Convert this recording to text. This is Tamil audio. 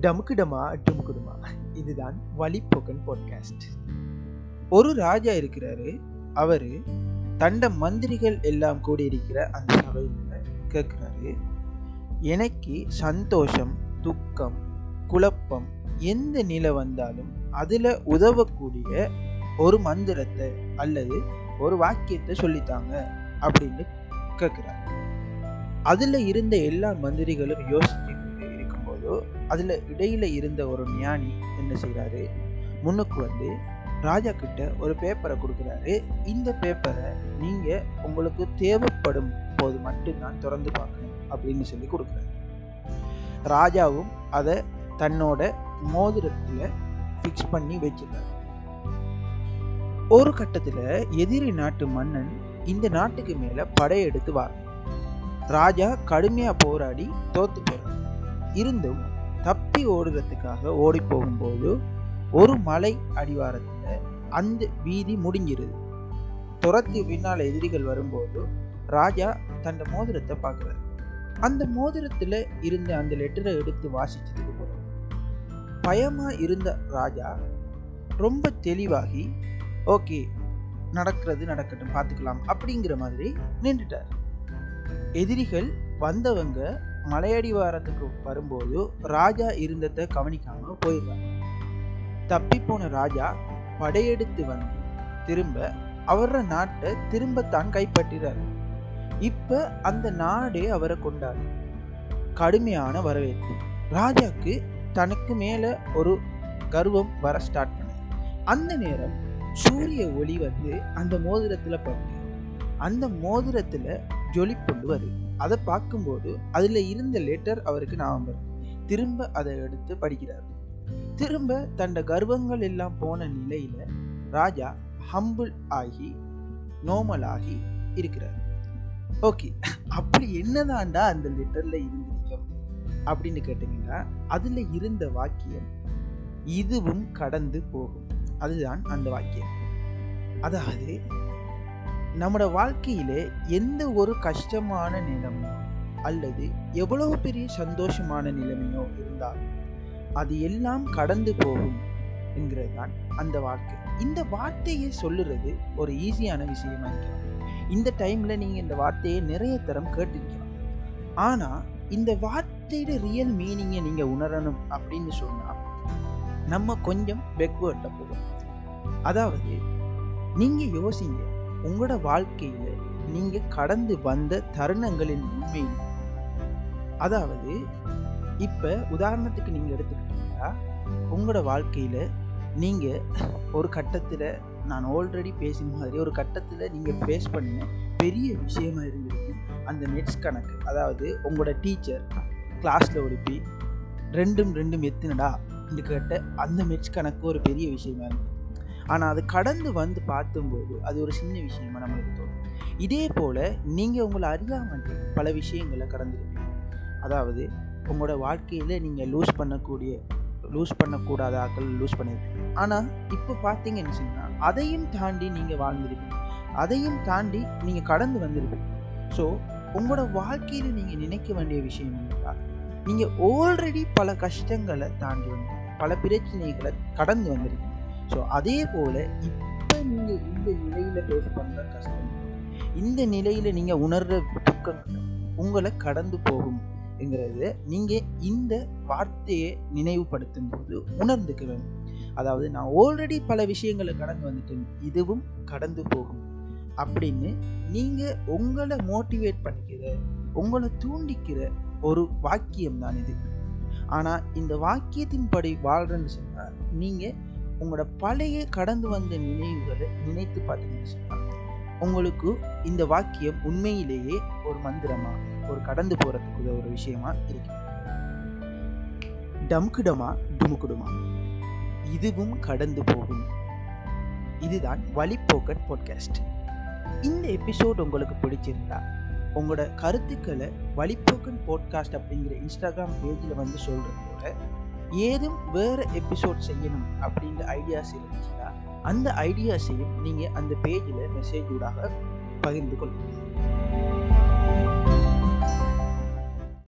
டமுக்குடமா டுமுக்குடுமா. இதுதான் வழிப்போக்கன் பாட்காஸ்ட் ஒரு ராஜா இருக்கிறாரு. அவரு தண்ட மந்திரிகள் எல்லாம் கூடியிருக்கிற அந்த சபையில் கேட்குறாரு. எனக்கு சந்தோஷம் துக்கம் குழப்பம் எந்த நிலை வந்தாலும் அதில் உதவக்கூடிய ஒரு மந்திரத்தை அல்லது ஒரு வாக்கியத்தை சொல்லித்தாங்க அப்படின்னு கேட்குறாரு. அதில் இருந்த எல்லா மந்திரிகளும் யோசிச்சுக்கிட்டு இருக்கும்போது அதில் இடையில் இருந்த ஒரு ஞானி என்ன செய்கிறாரு முன்னுக்கு வந்து ராஜா கிட்ட ஒரு பேப்பரை கொடுக்குறாரு. இந்த பேப்பரை நீங்கள் உங்களுக்கு தேவைப்படும் போது மட்டும்தான் திறந்து பார்க்கணும் அப்படின்னு சொல்லி கொடுக்குறாரு. ராஜாவும் அதை தன்னோட மோதிரத்தில் ஃபிக்ஸ் பண்ணி வச்சிருக்காரு ஒரு கட்டத்தில் எதிரி நாட்டு மன்னன் இந்த நாட்டுக்கு மேலே படையெடுத்து வர ராஜா கடுமையாக போராடி தோத்து போகிறார் இருந்தும் தப்பி ஓடுறதுக்காக ஓடி போகும்போது ஒரு மலை அடிவாரத்தில் அந்த வீதி முடிஞ்சிருது. துரத்தி பின்னால் எதிரிகள் வரும்போது ராஜா தன் மோதிரத்தை பார்க்குறாரு. அந்த மோதிரத்தில் இருந்த அந்த லெட்டரை எடுத்து வாசிச்சதுக்கு போகிறோம் பயமாக இருந்த ராஜா ரொம்ப தெளிவாகி ஓகே நடக்கிறது நடக்கட்டும் பார்த்துக்கலாம் அப்படிங்கிற மாதிரி நின்றுட்டார். எதிரிகள் வந்தவங்க மலையடிவாரத்துக்கு வரும்போது ராஜா இருந்ததை கவனிக்காம போயிடுறாங்க. தப்பி போன ராஜா படையெடுத்து வந்து திரும்ப அவர நாட்டை திரும்பத்தான் கைப்பற்றிறாரு. இப்ப அந்த நாடே அவரை கொண்டாரு. கடுமையான வரவேற்பு. ராஜாக்கு தனக்கு மேல ஒரு கர்வம் வர ஸ்டார்ட் பண்ண அந்த நேரம் சூரிய ஒளி வந்து அந்த மோதிரத்துல பட்டு அந்த மோதிரத்துல ஜொலிப்புண்டு வருது அதை பார்க்கும்போது அதுல இருந்த லெட்டர் அவருக்கு ஞாபகம் வருது திரும்ப அதை எடுத்து படிக்கிறார். திரும்ப தண்ட கர்வங்கள் எல்லாம் போன நிலையில ராஜா ஹம்பிள் ஆகி நோமல் ஆகி இருக்கிறார். ஓகே அப்படி என்னதான்டா அந்த லெட்டர்ல இருந்திருக்கும்? அப்படின்னு கேட்டீங்கன்னா அதுல இருந்த வாக்கியம் இதுவும் கடந்து போகும். அதுதான் அந்த வாக்கியம். அதாவது நம்மளோட வாழ்க்கையிலே எந்த ஒரு கஷ்டமான நிலைமையோ அல்லது எவ்வளவு பெரிய சந்தோஷமான நிலைமையோ இருந்தால் அது எல்லாம் கடந்து போகும் என்கிறது தான் அந்த வார்த்தை இந்த வார்த்தையை சொல்லுறது ஒரு ஈஸியான விஷயமா இருக்கலாம் இந்த டைம்ல நீங்க இந்த வார்த்தையை நிறைய தரம் கேட்டிருக்கலாம். ஆனா இந்த வார்த்தையோட ரியல் மீனிங்கை நீங்க உணரணும் அப்படின்னு சொன்னா நம்ம கொஞ்சம் பெக்வேர்ட்ல போகணும். அதாவது நீங்க யோசிங்க உங்களோட வாழ்க்கையில நீங்க கடந்து வந்த தருணங்களின் உண்மை அதாவது இப்ப உதாரணத்துக்கு நீங்க எடுத்துக்கிட்டீங்கன்னா உங்களோட வாழ்க்கையில நீங்க ஒரு கட்டத்துல நான் ஆல்ரெடி பேசின மாதிரி ஒரு கட்டத்தில் நீங்கள் ஃபேஸ் பண்ண பெரிய விஷயமா இருந்திருக்கு. அந்த நெட்ஸ் கணக்கு அதாவது உங்களோட டீச்சர் கிளாஸில் ஒழுப்பி ரெண்டும் ரெண்டும் எத்தினடா? கேட்ட அந்த மெட்ஸ் கணக்கு ஒரு பெரிய விஷயமா இருந்தது ஆனால் அது கடந்து வந்து பார்த்தும்போது அது ஒரு சின்ன விஷயமா நம்மளுக்கு தோணும். இதே போல் நீங்கள் உங்களை அறியாமல் பல விஷயங்களை கடந்துருப்பீங்க. அதாவது உங்களோட வாழ்க்கையில் நீங்கள் லூஸ் பண்ணக்கூடிய லூஸ் பண்ணக்கூடாத ஆக்கள் லூஸ் பண்ணியிருப்பீங்க ஆனால் இப்போ பார்த்தீங்கன்னு சொன்னால் அதையும் தாண்டி நீங்கள் வாழ்ந்துருப்பீங்க. அதையும் தாண்டி நீங்கள் கடந்து வந்திருப்பீங்க. ஸோ உங்களோட வாழ்க்கையில் நீங்கள் நினைக்க வேண்டிய விஷயம் என்னன்னா நீங்கள் ஆல்ரெடி பல கஷ்டங்களை தாண்டி வந்து பல பிரச்சனைகளை கடந்து வந்திருக்கீங்க. ஸோ அதே போல் இப்போ நீங்கள் இந்த நிலையில் ஃபேஸ் பண்ணுற கஷ்டம். இந்த நிலையில் நீங்கள் உணர்கிற துக்கங்கள் உங்களை கடந்து போகும் நீங்கள் இந்த வார்த்தையை நினைவுபடுத்தும் போது உணர்ந்துக்க வேண்டும். அதாவது நான் ஆல்ரெடி பல விஷயங்களை கடந்து வந்துட்டேன். இதுவும் கடந்து போகும். அப்படின்னு நீங்கள் உங்களை மோட்டிவேட் பண்ணிக்கிற உங்களை தூண்டிக்கிற ஒரு வாக்கியம் தான் இது. ஆனால் இந்த வாக்கியத்தின்படி வாழ்றேன்னு சொன்னால் நீங்கள் உங்களோட பழைய கடந்து வந்த நினைவுகளை நினைத்து பார்த்தீங்கன்னு சொன்னால் உங்களுக்கு இந்த வாக்கியம் உண்மையிலேயே ஒரு மந்திரமா? ஒரு கடந்து போறதுக்கு ஒரு விஷயமா இருக்கு. டம்குடமா டுமுக்குடுமா இதுவும் கடந்து போகும். இதுதான் வழிபோக்கன் பாட்காஸ்ட் இந்த எபிசோட் உங்களுக்கு பிடிச்சிருந்தா உங்களோட கருத்துக்களை வழிப்போக்கன் பாட்காஸ்ட் அப்படிங்கிற இன்ஸ்டாகிராம் பேஜில் வந்து சொல்கிறதோட ஏதும் வேறு எபிசோட் செய்யணும் அப்படின்ற ஐடியாஸ் இருந்துச்சுன்னா அந்த ஐடியாஸையும் நீங்கள் அந்த பேஜில் மெசேஜ் ஊடாக பகிர்ந்து கொள்ளுங்கள்